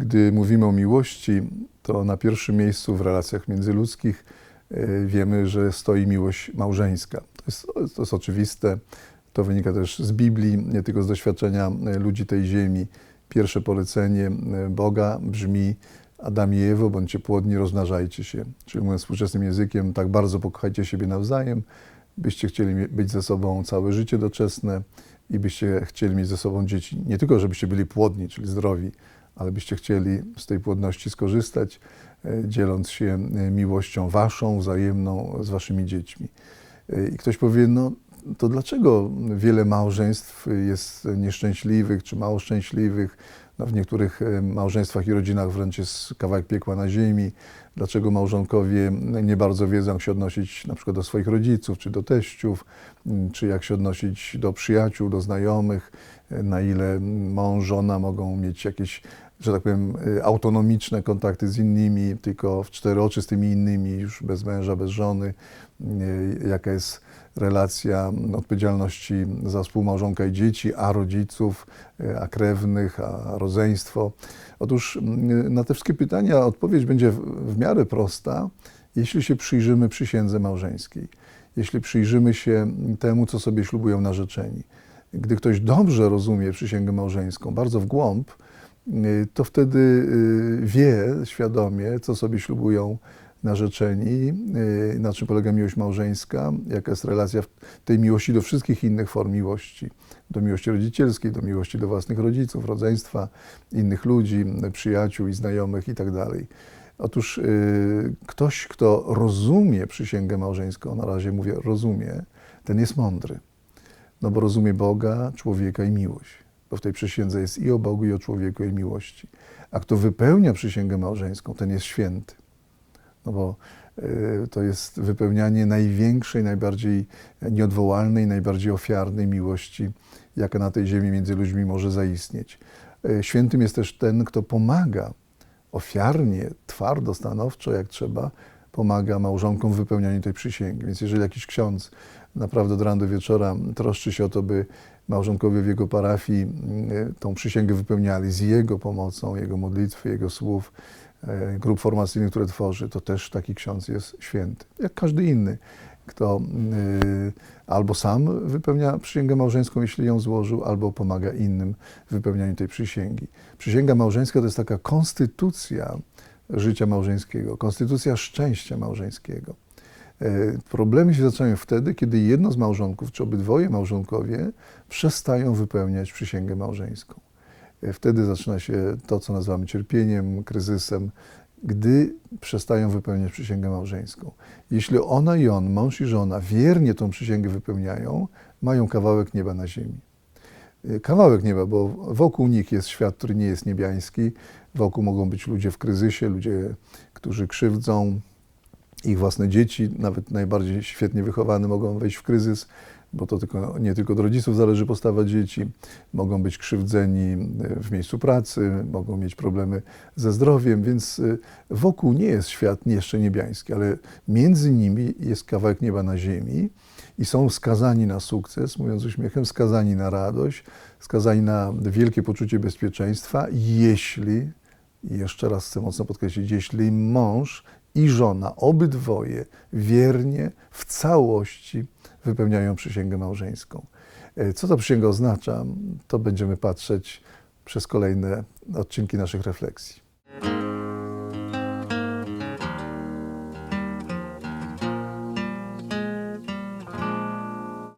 Gdy mówimy o miłości, to na pierwszym miejscu w relacjach międzyludzkich e, wiemy, że stoi miłość małżeńska. To jest, to jest oczywiste. To wynika też z Biblii, nie tylko z doświadczenia e, ludzi tej ziemi. Pierwsze polecenie e, Boga brzmi: Adam i Ewo, bądźcie płodni, rozmnażajcie się. Czyli mówiąc współczesnym językiem, tak bardzo pokochajcie siebie nawzajem, byście chcieli być ze sobą całe życie doczesne i byście chcieli mieć ze sobą dzieci. Nie tylko, żebyście byli płodni, czyli zdrowi, ale byście chcieli z tej płodności skorzystać, e, dzieląc się e, miłością waszą, wzajemną z waszymi dziećmi. E, I ktoś powie, no to dlaczego wiele małżeństw jest nieszczęśliwych czy mało szczęśliwych? No, w niektórych małżeństwach i rodzinach wręcz jest kawałek piekła na ziemi. Dlaczego małżonkowie nie bardzo wiedzą, jak się odnosić na przykład do swoich rodziców, czy do teściów, czy jak się odnosić do przyjaciół, do znajomych, na ile mąż, żona mogą mieć jakieś, że tak powiem, autonomiczne kontakty z innymi, tylko w cztery oczy z tymi innymi, już bez męża, bez żony, jaka jest relacja odpowiedzialności za współmałżonka i dzieci, a rodziców, a krewnych, a rodzeństwo. Otóż na te wszystkie pytania odpowiedź będzie w, w miarę prosta, jeśli się przyjrzymy przysiędze małżeńskiej, jeśli przyjrzymy się temu, co sobie ślubują narzeczeni. Gdy ktoś dobrze rozumie przysięgę małżeńską, bardzo w głąb, y, to wtedy y, wie świadomie, co sobie ślubują narzeczeni, y, na czym polega miłość małżeńska, jaka jest relacja tej miłości do wszystkich innych form miłości, do miłości rodzicielskiej, do miłości do własnych rodziców, rodzeństwa, innych ludzi, przyjaciół i znajomych itd. Otóż y, ktoś, kto rozumie przysięgę małżeńską, na razie mówię rozumie, ten jest mądry. No bo rozumie Boga, człowieka i miłość. Bo w tej przysiędze jest i o Bogu, i o człowieku, i miłości. A kto wypełnia przysięgę małżeńską, ten jest święty. No bo y, to jest wypełnianie największej, najbardziej nieodwołalnej, najbardziej ofiarnej miłości, jaka na tej ziemi między ludźmi może zaistnieć. Y, Świętym jest też ten, kto pomaga ofiarnie, twardo, stanowczo, jak trzeba, pomaga małżonkom w wypełnianiu tej przysięgi. Więc jeżeli jakiś ksiądz naprawdę od rana do wieczora troszczy się o to, by małżonkowie w jego parafii y, tą przysięgę wypełniali z jego pomocą, jego modlitwy, jego słów, e, grup formacyjnych, które tworzy, to też taki ksiądz jest święty. Jak każdy inny, kto y, albo sam wypełnia przysięgę małżeńską, jeśli ją złożył, albo pomaga innym w wypełnianiu tej przysięgi. Przysięga małżeńska to jest taka konstytucja życia małżeńskiego, konstytucja szczęścia małżeńskiego. E, Problemy się zaczynają wtedy, kiedy jedno z małżonków, czy obydwoje małżonkowie przestają wypełniać przysięgę małżeńską. E, Wtedy zaczyna się to, co nazywamy cierpieniem, kryzysem, gdy przestają wypełniać przysięgę małżeńską. Jeśli ona i on, mąż i żona, wiernie tą przysięgę wypełniają, mają kawałek nieba na ziemi. E, Kawałek nieba, bo wokół nich jest świat, który nie jest niebiański. Wokół mogą być ludzie w kryzysie, ludzie, którzy krzywdzą, ich własne dzieci, nawet najbardziej świetnie wychowane, mogą wejść w kryzys, bo to tylko, nie tylko od rodziców zależy postawa dzieci. Mogą być krzywdzeni e, w miejscu pracy, mogą mieć problemy ze zdrowiem, więc e, wokół nie jest świat jeszcze niebiański, ale między nimi jest kawałek nieba na ziemi i są skazani na sukces, mówiąc uśmiechem, skazani na radość, skazani na wielkie poczucie bezpieczeństwa, jeśli, i jeszcze raz chcę mocno podkreślić, jeśli mąż i żona, obydwoje wiernie w całości wypełniają przysięgę małżeńską. E, Co ta przysięga oznacza, to będziemy patrzeć przez kolejne odcinki naszych refleksji.